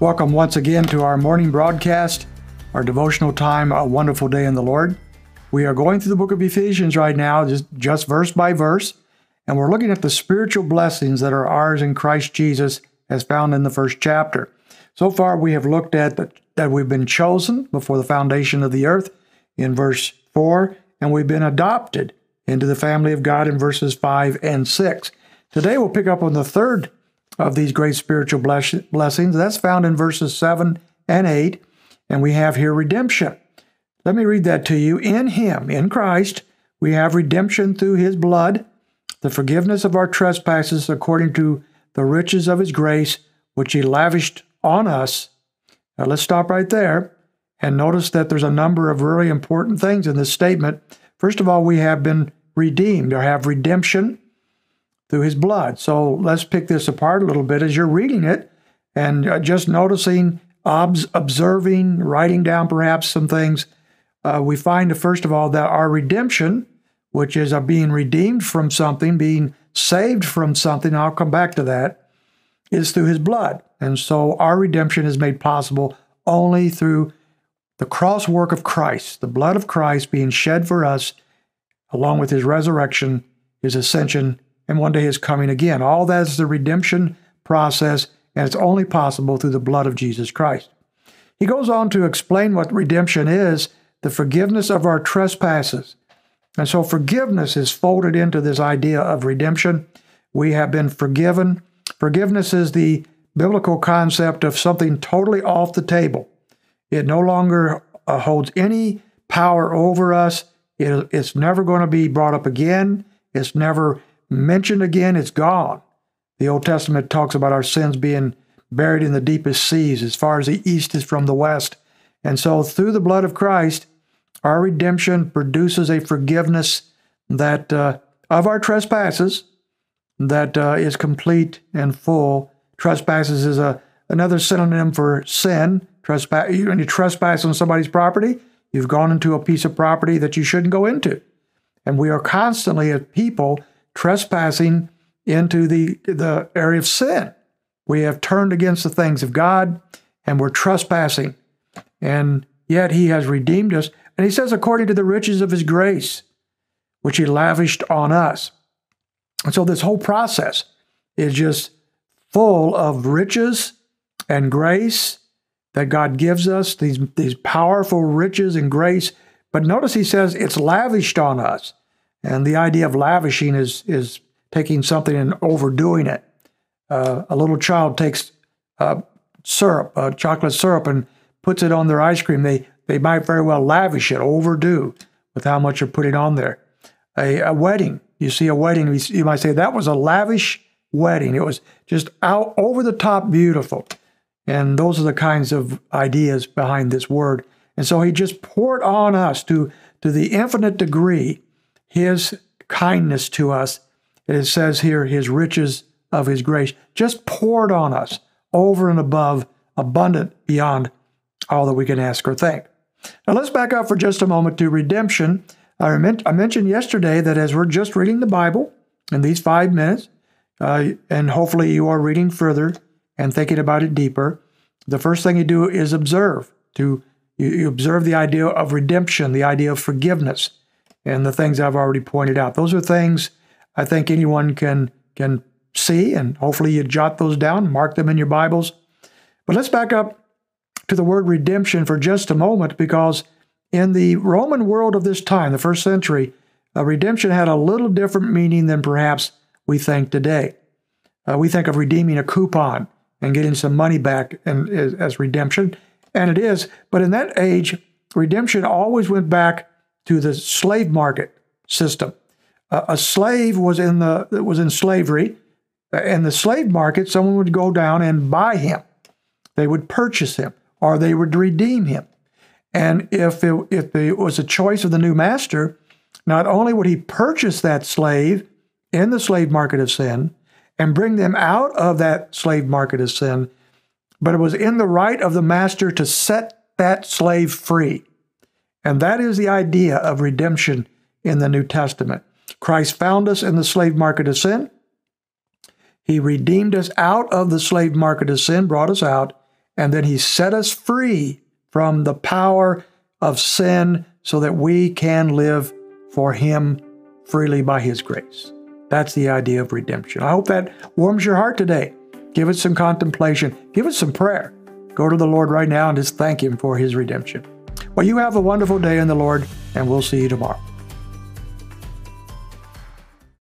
Welcome once again to our morning broadcast, our devotional time, A Wonderful Day in the Lord. We are going through the book of Ephesians right now, just, just verse by verse, and we're looking at the spiritual blessings that are ours in Christ Jesus as found in the first chapter. So far, we have looked at the, that we've been chosen before the foundation of the earth in verse 4, and we've been adopted into the family of God in verses 5 and 6. Today, we'll pick up on the third of these great spiritual bless- blessings. That's found in verses 7 and 8, and we have here redemption. Let me read that to you. In Him, in Christ, we have redemption through His blood, the forgiveness of our trespasses according to the riches of His grace, which He lavished on us. Now let's stop right there and notice that there's a number of really important things in this statement. First of all, we have been redeemed or have redemption through his blood. So let's pick this apart a little bit as you're reading it and uh, just noticing, observing, writing down perhaps some things. Uh, we find, first of all, that our redemption, which is a being redeemed from something, being saved from something, I'll come back to that, is through his blood. And so our redemption is made possible only through the cross work of Christ, the blood of Christ being shed for us, along with his resurrection, his ascension, and one day is coming again. All that is the redemption process, and it's only possible through the blood of Jesus Christ. He goes on to explain what redemption is the forgiveness of our trespasses. And so forgiveness is folded into this idea of redemption. We have been forgiven. Forgiveness is the biblical concept of something totally off the table. It no longer uh, holds any power over us. It, it's never going to be brought up again. It's never mentioned again. It's gone. The Old Testament talks about our sins being buried in the deepest seas, as far as the east is from the west. And so, through the blood of Christ, our redemption produces a forgiveness that uh, of our trespasses that uh, is complete and full. Trespasses is a another synonym for sin. Trespass, when you trespass on somebody's property, you've gone into a piece of property that you shouldn't go into. And we are constantly, as people, trespassing into the, the area of sin. We have turned against the things of God and we're trespassing. And yet He has redeemed us. And He says, according to the riches of His grace, which He lavished on us. And so this whole process is just full of riches and grace that God gives us, these, these powerful riches and grace. But notice he says it's lavished on us. And the idea of lavishing is, is taking something and overdoing it. Uh, a little child takes uh, syrup, uh, chocolate syrup, and puts it on their ice cream. They, they might very well lavish it, overdo with how much you're putting on there. A, a wedding, you see a wedding, you might say that was a lavish wedding. It was just out over the top beautiful. And those are the kinds of ideas behind this word. And so he just poured on us to, to the infinite degree his kindness to us. It says here, his riches of his grace just poured on us over and above, abundant beyond all that we can ask or think. Now let's back up for just a moment to redemption. I, mentioned yesterday that as we're just reading the Bible in these five minutes, uh, and hopefully you are reading further and thinking about it deeper, the first thing you do is observe. To you observe the idea of redemption, the idea of forgiveness, and the things I've already pointed out. Those are things I think anyone can can see, and hopefully you jot those down, mark them in your Bibles. But let's back up to the word redemption for just a moment, because in the Roman world of this time, the first century, uh, redemption had a little different meaning than perhaps we think today. Uh, we think of redeeming a coupon and getting some money back and, as, as redemption, and it is. But in that age, redemption always went back to the slave market system. Uh, a slave was in the was in slavery. In the slave market, someone would go down and buy him. They would purchase him, or they would redeem him. And if it, if it was a choice of the new master, not only would he purchase that slave in the slave market of sin, and bring them out of that slave market of sin, but it was in the right of the master to set that slave free. And that is the idea of redemption in the New Testament. Christ found us in the slave market of sin. He redeemed us out of the slave market of sin, brought us out, and then he set us free from the power of sin so that we can live for him freely by his grace. That's the idea of redemption. I hope that warms your heart today. Give it some contemplation, give it some prayer. Go to the Lord right now and just thank him for his redemption. Well, you have a wonderful day in the Lord, and we'll see you tomorrow.